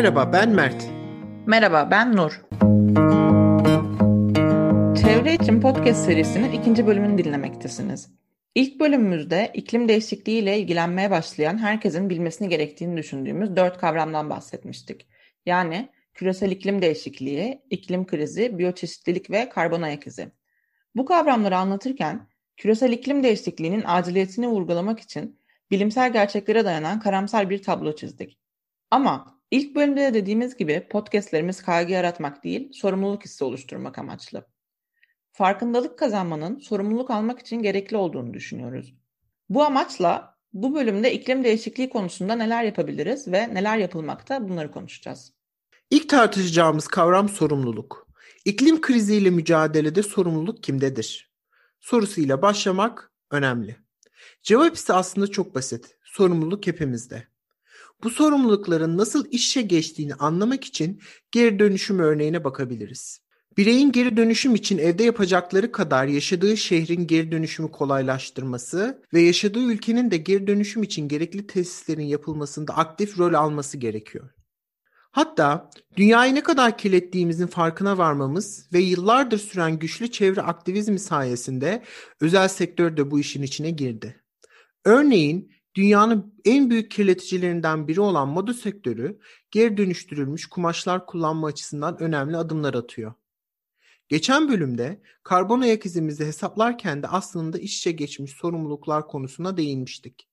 Merhaba ben Mert. Merhaba ben Nur. Çevre için podcast serisinin ikinci bölümünü dinlemektesiniz. İlk bölümümüzde iklim değişikliği ile ilgilenmeye başlayan herkesin bilmesini gerektiğini düşündüğümüz dört kavramdan bahsetmiştik. Yani küresel iklim değişikliği, iklim krizi, biyoçeşitlilik ve karbon ayak izi. Bu kavramları anlatırken küresel iklim değişikliğinin aciliyetini vurgulamak için bilimsel gerçeklere dayanan karamsar bir tablo çizdik. Ama ilk bölümde de dediğimiz gibi podcastlerimiz kaygı yaratmak değil, sorumluluk hissi oluşturmak amaçlı. Farkındalık kazanmanın sorumluluk almak için gerekli olduğunu düşünüyoruz. Bu amaçla bu bölümde iklim değişikliği konusunda neler yapabiliriz ve neler yapılmakta bunları konuşacağız. İlk tartışacağımız kavram sorumluluk. İklim kriziyle mücadelede sorumluluk kimdedir? Sorusuyla başlamak önemli. Cevap ise aslında çok basit. Sorumluluk hepimizde. Bu sorumlulukların nasıl işe geçtiğini anlamak için geri dönüşüm örneğine bakabiliriz. Bireyin geri dönüşüm için evde yapacakları kadar yaşadığı şehrin geri dönüşümü kolaylaştırması ve yaşadığı ülkenin de geri dönüşüm için gerekli tesislerin yapılmasında aktif rol alması gerekiyor. Hatta dünyayı ne kadar kirlettiğimizin farkına varmamız ve yıllardır süren güçlü çevre aktivizmi sayesinde özel sektör de bu işin içine girdi. Örneğin dünyanın en büyük kirleticilerinden biri olan moda sektörü geri dönüştürülmüş kumaşlar kullanma açısından önemli adımlar atıyor. Geçen bölümde karbon ayak izimizi hesaplarken de aslında iç içe geçmiş sorumluluklar konusuna değinmiştik.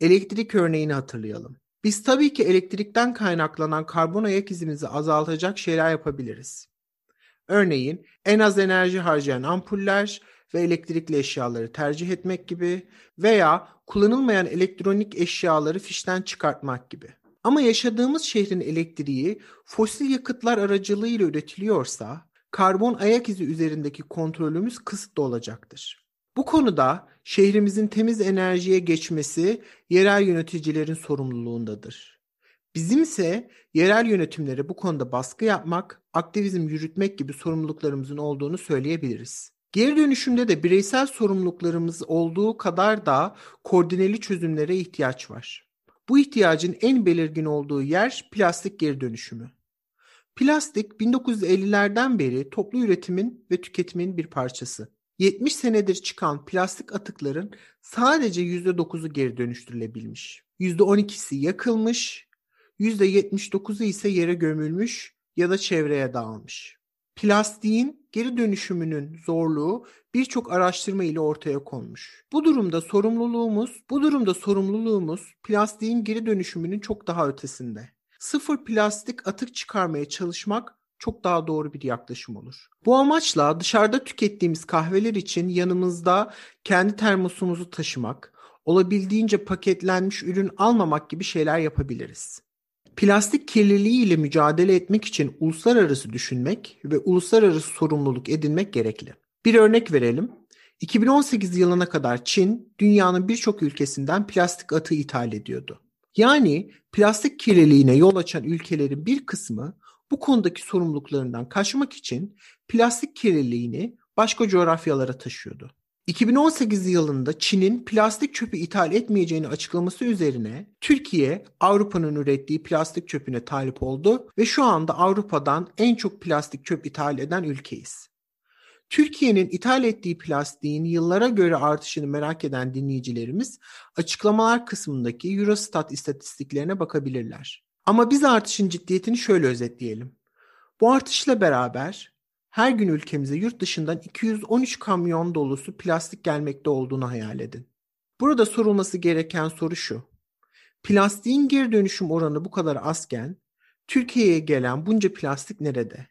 Elektrik örneğini hatırlayalım. Biz tabii ki elektrikten kaynaklanan karbon ayak izimizi azaltacak şeyler yapabiliriz. Örneğin en az enerji harcayan ampuller ve elektrikli eşyaları tercih etmek gibi veya kullanılmayan elektronik eşyaları fişten çıkartmak gibi. Ama yaşadığımız şehrin elektriği fosil yakıtlar aracılığıyla üretiliyorsa karbon ayak izi üzerindeki kontrolümüz kısıtlı olacaktır. Bu konuda şehrimizin temiz enerjiye geçmesi yerel yöneticilerin sorumluluğundadır. Bizimse yerel yönetimlere bu konuda baskı yapmak, aktivizm yürütmek gibi sorumluluklarımızın olduğunu söyleyebiliriz. Geri dönüşümde de bireysel sorumluluklarımız olduğu kadar da koordineli çözümlere ihtiyaç var. Bu ihtiyacın en belirgin olduğu yer plastik geri dönüşümü. Plastik 1950'lerden beri toplu üretimin ve tüketimin bir parçası. 70 senedir çıkan plastik atıkların sadece %9'u geri dönüştürülebilmiş. %12'si yakılmış, %79'u ise yere gömülmüş ya da çevreye dağılmış. Plastiğin geri dönüşümünün zorluğu birçok araştırma ile ortaya konmuş. Bu durumda sorumluluğumuz, bu durumda sorumluluğumuz plastiğin geri dönüşümünün çok daha ötesinde. Sıfır plastik atık çıkarmaya çalışmak çok daha doğru bir yaklaşım olur. Bu amaçla dışarıda tükettiğimiz kahveler için yanımızda kendi termosumuzu taşımak, olabildiğince paketlenmiş ürün almamak gibi şeyler yapabiliriz. Plastik kirliliği ile mücadele etmek için uluslararası düşünmek ve uluslararası sorumluluk edinmek gerekli. Bir örnek verelim. 2018 yılına kadar Çin dünyanın birçok ülkesinden plastik atığı ithal ediyordu. Yani plastik kirliliğine yol açan ülkelerin bir kısmı bu konudaki sorumluluklarından kaçmak için plastik kirliliğini başka coğrafyalara taşıyordu. 2018 yılında Çin'in plastik çöpü ithal etmeyeceğini açıklaması üzerine Türkiye Avrupa'nın ürettiği plastik çöpüne talip oldu ve şu anda Avrupa'dan en çok plastik çöp ithal eden ülkeyiz. Türkiye'nin ithal ettiği plastiğin yıllara göre artışını merak eden dinleyicilerimiz açıklamalar kısmındaki Eurostat istatistiklerine bakabilirler. Ama biz artışın ciddiyetini şöyle özetleyelim. Bu artışla beraber her gün ülkemize yurt dışından 213 kamyon dolusu plastik gelmekte olduğunu hayal edin. Burada sorulması gereken soru şu. Plastiğin geri dönüşüm oranı bu kadar azken Türkiye'ye gelen bunca plastik nerede?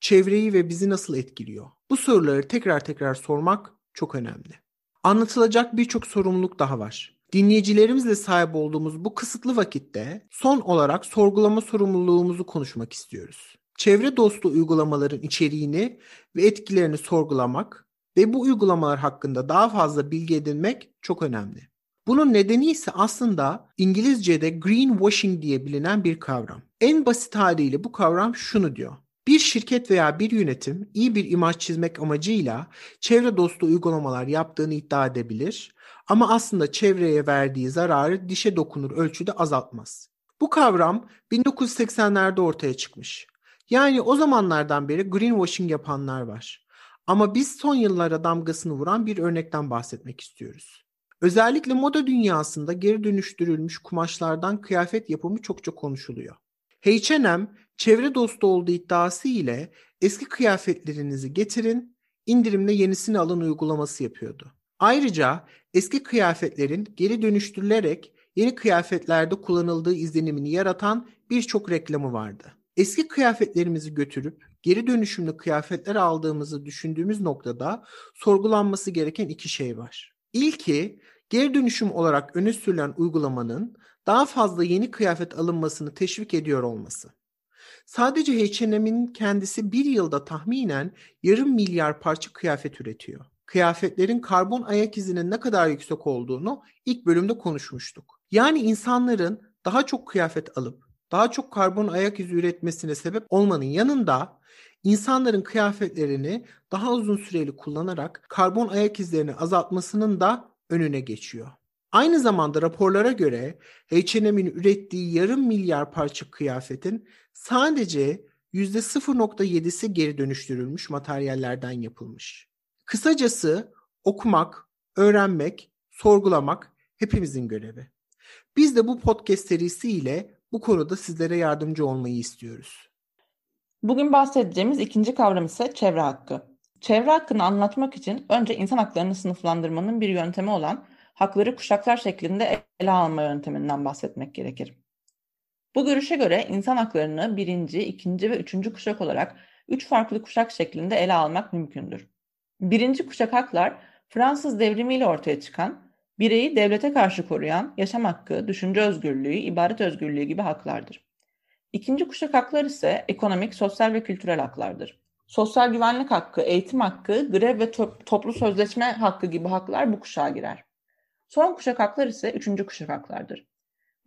Çevreyi ve bizi nasıl etkiliyor? Bu soruları tekrar tekrar sormak çok önemli. Anlatılacak birçok sorumluluk daha var. Dinleyicilerimizle sahip olduğumuz bu kısıtlı vakitte son olarak sorgulama sorumluluğumuzu konuşmak istiyoruz. Çevre dostu uygulamaların içeriğini ve etkilerini sorgulamak ve bu uygulamalar hakkında daha fazla bilgi edinmek çok önemli. Bunun nedeni ise aslında İngilizce'de greenwashing diye bilinen bir kavram. En basit haliyle bu kavram şunu diyor. Bir şirket veya bir yönetim iyi bir imaj çizmek amacıyla çevre dostu uygulamalar yaptığını iddia edebilir ama aslında çevreye verdiği zararı dişe dokunur ölçüde azaltmaz. Bu kavram 1980'lerde ortaya çıkmış. Yani o zamanlardan beri greenwashing yapanlar var. Ama biz son yıllara damgasını vuran bir örnekten bahsetmek istiyoruz. Özellikle moda dünyasında geri dönüştürülmüş kumaşlardan kıyafet yapımı çokça konuşuluyor. H&M çevre dostu olduğu iddiası ile eski kıyafetlerinizi getirin, indirimle yenisini alın uygulaması yapıyordu. Ayrıca eski kıyafetlerin geri dönüştürülerek yeni kıyafetlerde kullanıldığı izlenimini yaratan birçok reklamı vardı. Eski kıyafetlerimizi götürüp geri dönüşümlü kıyafetler aldığımızı düşündüğümüz noktada sorgulanması gereken iki şey var. İlki geri dönüşüm olarak öne sürülen uygulamanın daha fazla yeni kıyafet alınmasını teşvik ediyor olması. Sadece H&M'in kendisi bir yılda tahminen yarım milyar parça kıyafet üretiyor. Kıyafetlerin karbon ayak izinin ne kadar yüksek olduğunu ilk bölümde konuşmuştuk. Yani insanların daha çok kıyafet alıp daha çok karbon ayak izi üretmesine sebep olmanın yanında insanların kıyafetlerini daha uzun süreli kullanarak karbon ayak izlerini azaltmasının da önüne geçiyor. Aynı zamanda raporlara göre H&M'in ürettiği yarım milyar parça kıyafetin sadece %0.7'si geri dönüştürülmüş materyallerden yapılmış. Kısacası okumak, öğrenmek, sorgulamak hepimizin görevi. Biz de bu podcast serisiyle bu konuda sizlere yardımcı olmayı istiyoruz. Bugün bahsedeceğimiz ikinci kavram ise çevre hakkı. Çevre hakkını anlatmak için önce insan haklarını sınıflandırmanın bir yöntemi olan hakları kuşaklar şeklinde ele alma yönteminden bahsetmek gerekir. Bu görüşe göre insan haklarını birinci, ikinci ve üçüncü kuşak olarak üç farklı kuşak şeklinde ele almak mümkündür. Birinci kuşak haklar Fransız devrimiyle ortaya çıkan, bireyi devlete karşı koruyan yaşam hakkı, düşünce özgürlüğü, ibadet özgürlüğü gibi haklardır. İkinci kuşak haklar ise ekonomik, sosyal ve kültürel haklardır. Sosyal güvenlik hakkı, eğitim hakkı, grev ve to- toplu sözleşme hakkı gibi haklar bu kuşağa girer. Son kuşak haklar ise üçüncü kuşak haklardır.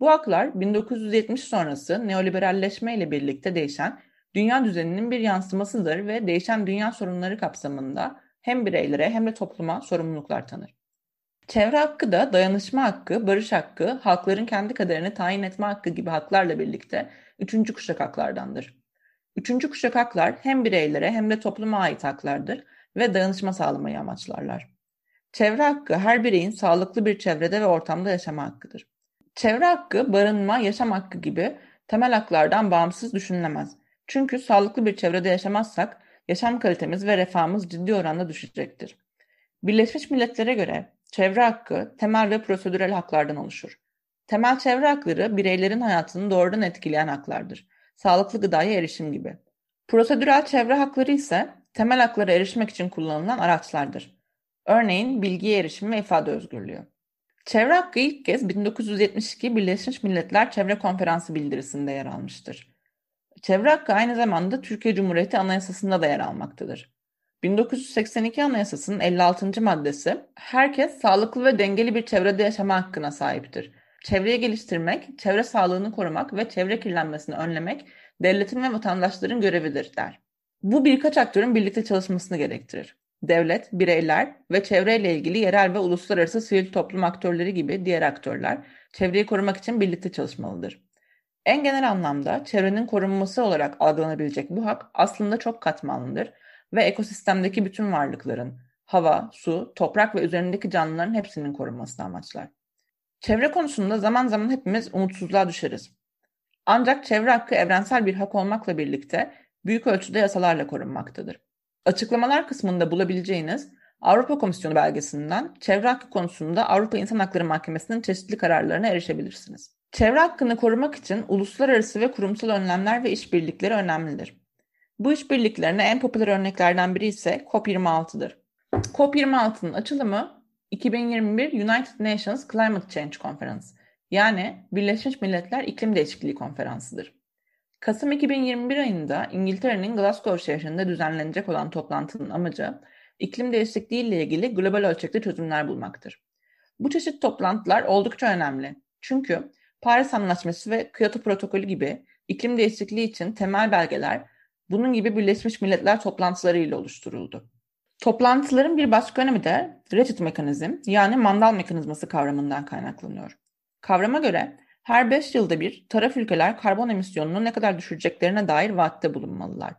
Bu haklar 1970 sonrası neoliberalleşme ile birlikte değişen dünya düzeninin bir yansımasıdır ve değişen dünya sorunları kapsamında hem bireylere hem de topluma sorumluluklar tanır. Çevre hakkı da dayanışma hakkı, barış hakkı, halkların kendi kaderini tayin etme hakkı gibi haklarla birlikte üçüncü kuşak haklardandır. Üçüncü kuşak haklar hem bireylere hem de topluma ait haklardır ve dayanışma sağlamayı amaçlarlar. Çevre hakkı her bireyin sağlıklı bir çevrede ve ortamda yaşama hakkıdır. Çevre hakkı, barınma, yaşam hakkı gibi temel haklardan bağımsız düşünülemez. Çünkü sağlıklı bir çevrede yaşamazsak yaşam kalitemiz ve refahımız ciddi oranda düşecektir. Birleşmiş Milletler'e göre çevre hakkı temel ve prosedürel haklardan oluşur. Temel çevre hakları bireylerin hayatını doğrudan etkileyen haklardır. Sağlıklı gıdaya erişim gibi. Prosedürel çevre hakları ise temel haklara erişmek için kullanılan araçlardır. Örneğin bilgiye erişim ve ifade özgürlüğü. Çevre hakkı ilk kez 1972 Birleşmiş Milletler Çevre Konferansı bildirisinde yer almıştır. Çevre hakkı aynı zamanda Türkiye Cumhuriyeti Anayasası'nda da yer almaktadır. 1982 Anayasası'nın 56. maddesi, herkes sağlıklı ve dengeli bir çevrede yaşama hakkına sahiptir. Çevreyi geliştirmek, çevre sağlığını korumak ve çevre kirlenmesini önlemek devletin ve vatandaşların görevidir der. Bu birkaç aktörün birlikte çalışmasını gerektirir devlet, bireyler ve çevreyle ilgili yerel ve uluslararası sivil toplum aktörleri gibi diğer aktörler çevreyi korumak için birlikte çalışmalıdır. En genel anlamda çevrenin korunması olarak algılanabilecek bu hak aslında çok katmanlıdır ve ekosistemdeki bütün varlıkların, hava, su, toprak ve üzerindeki canlıların hepsinin korunmasını amaçlar. Çevre konusunda zaman zaman hepimiz umutsuzluğa düşeriz. Ancak çevre hakkı evrensel bir hak olmakla birlikte büyük ölçüde yasalarla korunmaktadır. Açıklamalar kısmında bulabileceğiniz Avrupa Komisyonu belgesinden çevre hakkı konusunda Avrupa İnsan Hakları Mahkemesi'nin çeşitli kararlarına erişebilirsiniz. Çevre hakkını korumak için uluslararası ve kurumsal önlemler ve işbirlikleri önemlidir. Bu işbirliklerine en popüler örneklerden biri ise COP26'dır. COP26'nın açılımı 2021 United Nations Climate Change Conference yani Birleşmiş Milletler İklim Değişikliği Konferansı'dır. Kasım 2021 ayında İngiltere'nin Glasgow şehrinde düzenlenecek olan toplantının amacı iklim değişikliği ile ilgili global ölçekte çözümler bulmaktır. Bu çeşit toplantılar oldukça önemli. Çünkü Paris Anlaşması ve Kyoto Protokolü gibi iklim değişikliği için temel belgeler bunun gibi Birleşmiş Milletler toplantıları ile oluşturuldu. Toplantıların bir başka önemi de Ratchet mekanizm yani mandal mekanizması kavramından kaynaklanıyor. Kavrama göre Her 5 yılda bir taraf ülkeler karbon emisyonunu ne kadar düşüreceklerine dair vaatte bulunmalılar.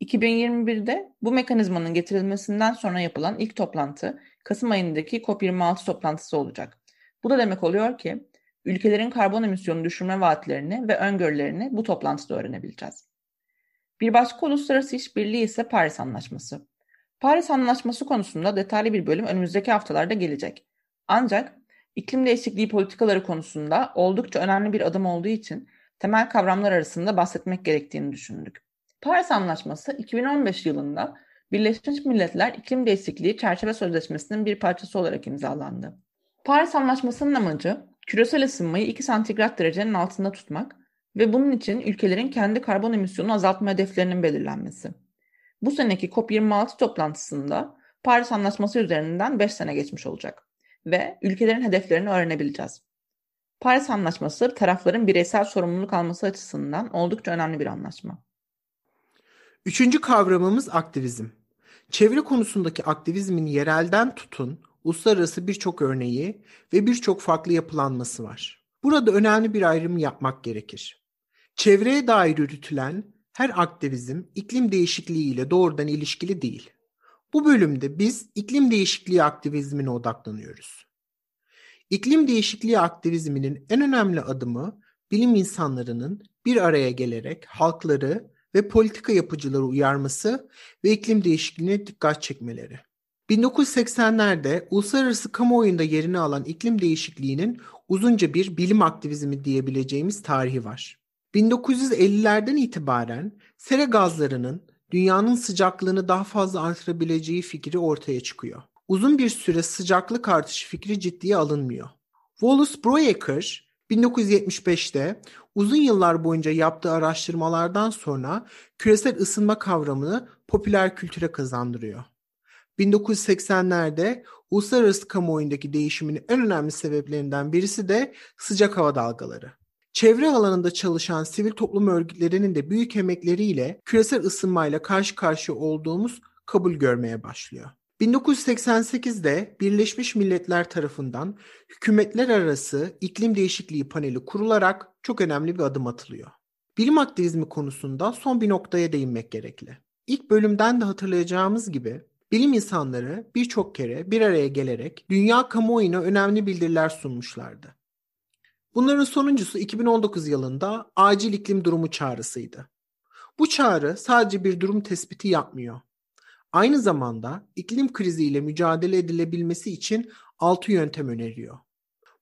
2021'de bu mekanizmanın getirilmesinden sonra yapılan ilk toplantı Kasım ayındaki COP26 toplantısı olacak. Bu da demek oluyor ki ülkelerin karbon emisyonu düşürme vaatlerini ve öngörülerini bu toplantıda öğrenebileceğiz. Bir başka uluslararası işbirliği ise Paris Anlaşması. Paris Anlaşması konusunda detaylı bir bölüm önümüzdeki haftalarda gelecek. Ancak iklim değişikliği politikaları konusunda oldukça önemli bir adım olduğu için temel kavramlar arasında bahsetmek gerektiğini düşündük. Paris Anlaşması 2015 yılında Birleşmiş Milletler İklim Değişikliği Çerçeve Sözleşmesi'nin bir parçası olarak imzalandı. Paris Anlaşması'nın amacı küresel ısınmayı 2 santigrat derecenin altında tutmak ve bunun için ülkelerin kendi karbon emisyonu azaltma hedeflerinin belirlenmesi. Bu seneki COP26 toplantısında Paris Anlaşması üzerinden 5 sene geçmiş olacak ve ülkelerin hedeflerini öğrenebileceğiz. Paris Anlaşması tarafların bireysel sorumluluk alması açısından oldukça önemli bir anlaşma. Üçüncü kavramımız aktivizm. Çevre konusundaki aktivizmin yerelden tutun uluslararası birçok örneği ve birçok farklı yapılanması var. Burada önemli bir ayrım yapmak gerekir. Çevreye dair yürütülen her aktivizm iklim değişikliği ile doğrudan ilişkili değil. Bu bölümde biz iklim değişikliği aktivizmine odaklanıyoruz. İklim değişikliği aktivizminin en önemli adımı bilim insanlarının bir araya gelerek halkları ve politika yapıcıları uyarması ve iklim değişikliğine dikkat çekmeleri. 1980'lerde uluslararası kamuoyunda yerini alan iklim değişikliğinin uzunca bir bilim aktivizmi diyebileceğimiz tarihi var. 1950'lerden itibaren sera gazlarının dünyanın sıcaklığını daha fazla artırabileceği fikri ortaya çıkıyor. Uzun bir süre sıcaklık artışı fikri ciddiye alınmıyor. Wallace Breuer 1975'te uzun yıllar boyunca yaptığı araştırmalardan sonra küresel ısınma kavramını popüler kültüre kazandırıyor. 1980'lerde uluslararası kamuoyundaki değişimin en önemli sebeplerinden birisi de sıcak hava dalgaları. Çevre alanında çalışan sivil toplum örgütlerinin de büyük emekleriyle küresel ısınmayla karşı karşıya olduğumuz kabul görmeye başlıyor. 1988'de Birleşmiş Milletler tarafından hükümetler arası iklim değişikliği paneli kurularak çok önemli bir adım atılıyor. Bilim aktivizmi konusunda son bir noktaya değinmek gerekli. İlk bölümden de hatırlayacağımız gibi bilim insanları birçok kere bir araya gelerek dünya kamuoyuna önemli bildiriler sunmuşlardı. Bunların sonuncusu 2019 yılında acil iklim durumu çağrısıydı. Bu çağrı sadece bir durum tespiti yapmıyor. Aynı zamanda iklim kriziyle mücadele edilebilmesi için altı yöntem öneriyor.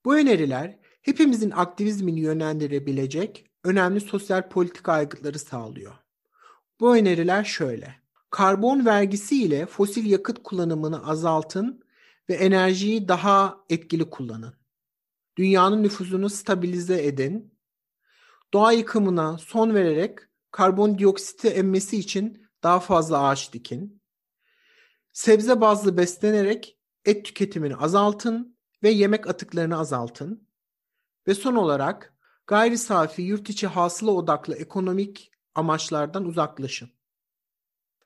Bu öneriler hepimizin aktivizmini yönlendirebilecek önemli sosyal politika aygıtları sağlıyor. Bu öneriler şöyle. Karbon vergisi ile fosil yakıt kullanımını azaltın ve enerjiyi daha etkili kullanın. Dünyanın nüfusunu stabilize edin. Doğa yıkımına son vererek karbondioksiti emmesi için daha fazla ağaç dikin. Sebze bazlı beslenerek et tüketimini azaltın ve yemek atıklarını azaltın. Ve son olarak gayri safi yurt içi hasıla odaklı ekonomik amaçlardan uzaklaşın.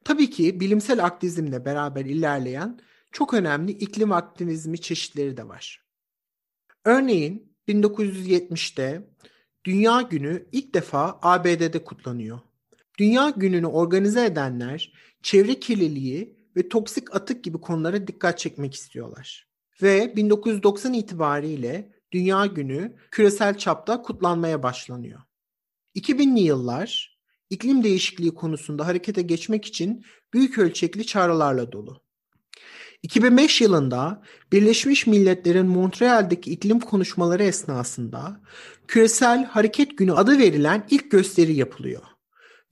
Tabii ki bilimsel aktivizmle beraber ilerleyen çok önemli iklim aktivizmi çeşitleri de var. Örneğin 1970'te Dünya Günü ilk defa ABD'de kutlanıyor. Dünya Günü'nü organize edenler çevre kirliliği ve toksik atık gibi konulara dikkat çekmek istiyorlar. Ve 1990 itibariyle Dünya Günü küresel çapta kutlanmaya başlanıyor. 2000'li yıllar iklim değişikliği konusunda harekete geçmek için büyük ölçekli çağrılarla dolu. 2005 yılında Birleşmiş Milletler'in Montreal'deki iklim konuşmaları esnasında Küresel Hareket Günü adı verilen ilk gösteri yapılıyor.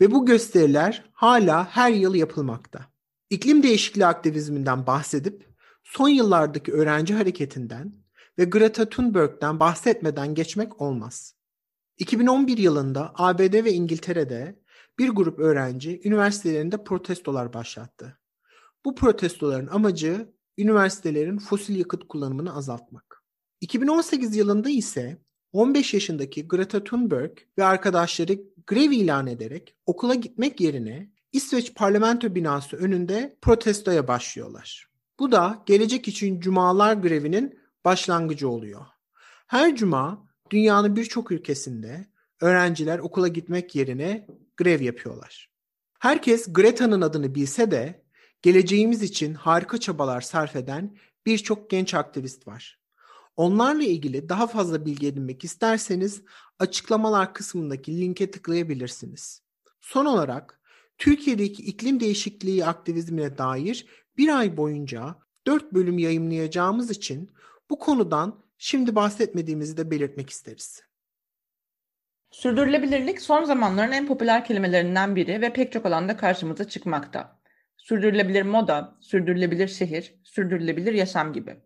Ve bu gösteriler hala her yıl yapılmakta. İklim değişikliği aktivizminden bahsedip son yıllardaki öğrenci hareketinden ve Greta Thunberg'den bahsetmeden geçmek olmaz. 2011 yılında ABD ve İngiltere'de bir grup öğrenci üniversitelerinde protestolar başlattı. Bu protestoların amacı üniversitelerin fosil yakıt kullanımını azaltmak. 2018 yılında ise 15 yaşındaki Greta Thunberg ve arkadaşları grev ilan ederek okula gitmek yerine İsveç parlamento binası önünde protestoya başlıyorlar. Bu da gelecek için cumalar grevinin başlangıcı oluyor. Her cuma Dünyanın birçok ülkesinde öğrenciler okula gitmek yerine grev yapıyorlar. Herkes Greta'nın adını bilse de geleceğimiz için harika çabalar sarf eden birçok genç aktivist var. Onlarla ilgili daha fazla bilgi edinmek isterseniz açıklamalar kısmındaki linke tıklayabilirsiniz. Son olarak Türkiye'deki iklim değişikliği aktivizmine dair bir ay boyunca 4 bölüm yayımlayacağımız için bu konudan şimdi bahsetmediğimizi de belirtmek isteriz. Sürdürülebilirlik son zamanların en popüler kelimelerinden biri ve pek çok alanda karşımıza çıkmakta. Sürdürülebilir moda, sürdürülebilir şehir, sürdürülebilir yaşam gibi.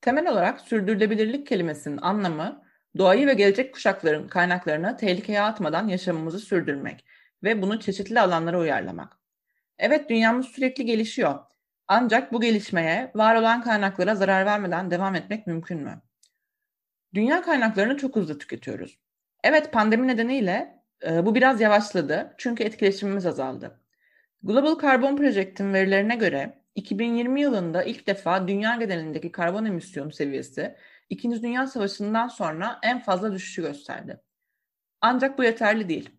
Temel olarak sürdürülebilirlik kelimesinin anlamı doğayı ve gelecek kuşakların kaynaklarını tehlikeye atmadan yaşamımızı sürdürmek ve bunu çeşitli alanlara uyarlamak. Evet dünyamız sürekli gelişiyor. Ancak bu gelişmeye var olan kaynaklara zarar vermeden devam etmek mümkün mü? Dünya kaynaklarını çok hızlı tüketiyoruz. Evet pandemi nedeniyle e, bu biraz yavaşladı çünkü etkileşimimiz azaldı. Global Carbon Project'in verilerine göre 2020 yılında ilk defa dünya genelindeki karbon emisyonu seviyesi İkinci Dünya Savaşı'ndan sonra en fazla düşüşü gösterdi. Ancak bu yeterli değil.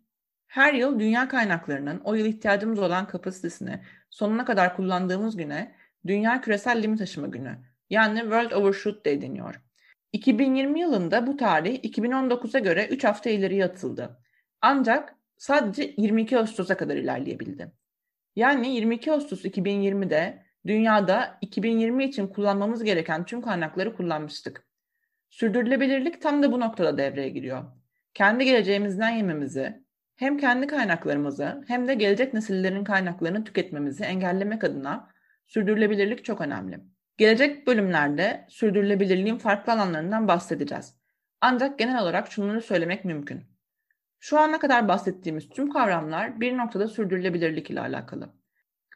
Her yıl dünya kaynaklarının o yıl ihtiyacımız olan kapasitesini sonuna kadar kullandığımız güne Dünya Küresel Limit Aşımı Günü yani World Overshoot Day deniyor. 2020 yılında bu tarih 2019'a göre 3 hafta ileriye atıldı. Ancak sadece 22 Ağustos'a kadar ilerleyebildi. Yani 22 Ağustos 2020'de dünyada 2020 için kullanmamız gereken tüm kaynakları kullanmıştık. Sürdürülebilirlik tam da bu noktada devreye giriyor. Kendi geleceğimizden yememizi, hem kendi kaynaklarımızı hem de gelecek nesillerin kaynaklarını tüketmemizi engellemek adına sürdürülebilirlik çok önemli. Gelecek bölümlerde sürdürülebilirliğin farklı alanlarından bahsedeceğiz. Ancak genel olarak şunları söylemek mümkün. Şu ana kadar bahsettiğimiz tüm kavramlar bir noktada sürdürülebilirlik ile alakalı.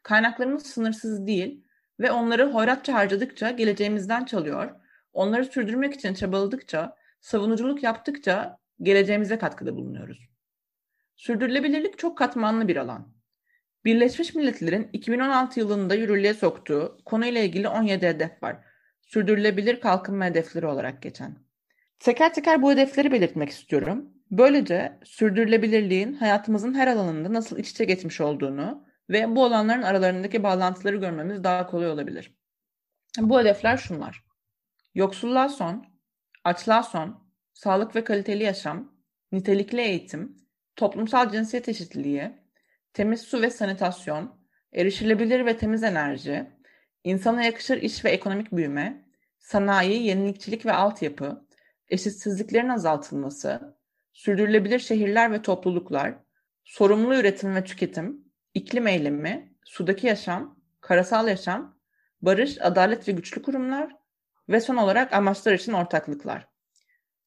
Kaynaklarımız sınırsız değil ve onları hoyratça harcadıkça geleceğimizden çalıyor, onları sürdürmek için çabaladıkça, savunuculuk yaptıkça geleceğimize katkıda bulunuyoruz. Sürdürülebilirlik çok katmanlı bir alan. Birleşmiş Milletler'in 2016 yılında yürürlüğe soktuğu konuyla ilgili 17 hedef var. Sürdürülebilir kalkınma hedefleri olarak geçen. Teker teker bu hedefleri belirtmek istiyorum. Böylece sürdürülebilirliğin hayatımızın her alanında nasıl iç içe geçmiş olduğunu ve bu alanların aralarındaki bağlantıları görmemiz daha kolay olabilir. Bu hedefler şunlar. Yoksulluğa son, açlığa son, sağlık ve kaliteli yaşam, nitelikli eğitim, toplumsal cinsiyet eşitliği, temiz su ve sanitasyon, erişilebilir ve temiz enerji, insana yakışır iş ve ekonomik büyüme, sanayi, yenilikçilik ve altyapı, eşitsizliklerin azaltılması, sürdürülebilir şehirler ve topluluklar, sorumlu üretim ve tüketim, iklim eylemi, sudaki yaşam, karasal yaşam, barış, adalet ve güçlü kurumlar ve son olarak amaçlar için ortaklıklar.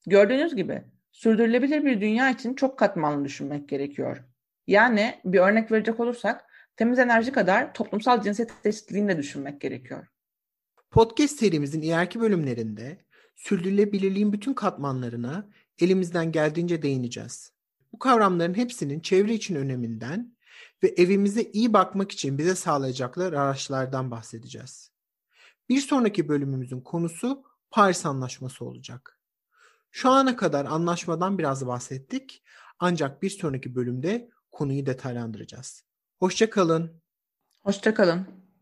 Gördüğünüz gibi sürdürülebilir bir dünya için çok katmanlı düşünmek gerekiyor. Yani bir örnek verecek olursak temiz enerji kadar toplumsal cinsiyet eşitliğini de düşünmek gerekiyor. Podcast serimizin ileriki bölümlerinde sürdürülebilirliğin bütün katmanlarına elimizden geldiğince değineceğiz. Bu kavramların hepsinin çevre için öneminden ve evimize iyi bakmak için bize sağlayacakları araçlardan bahsedeceğiz. Bir sonraki bölümümüzün konusu Paris Anlaşması olacak. Şu ana kadar anlaşmadan biraz bahsettik ancak bir sonraki bölümde konuyu detaylandıracağız. Hoşça kalın. Hoşça kalın.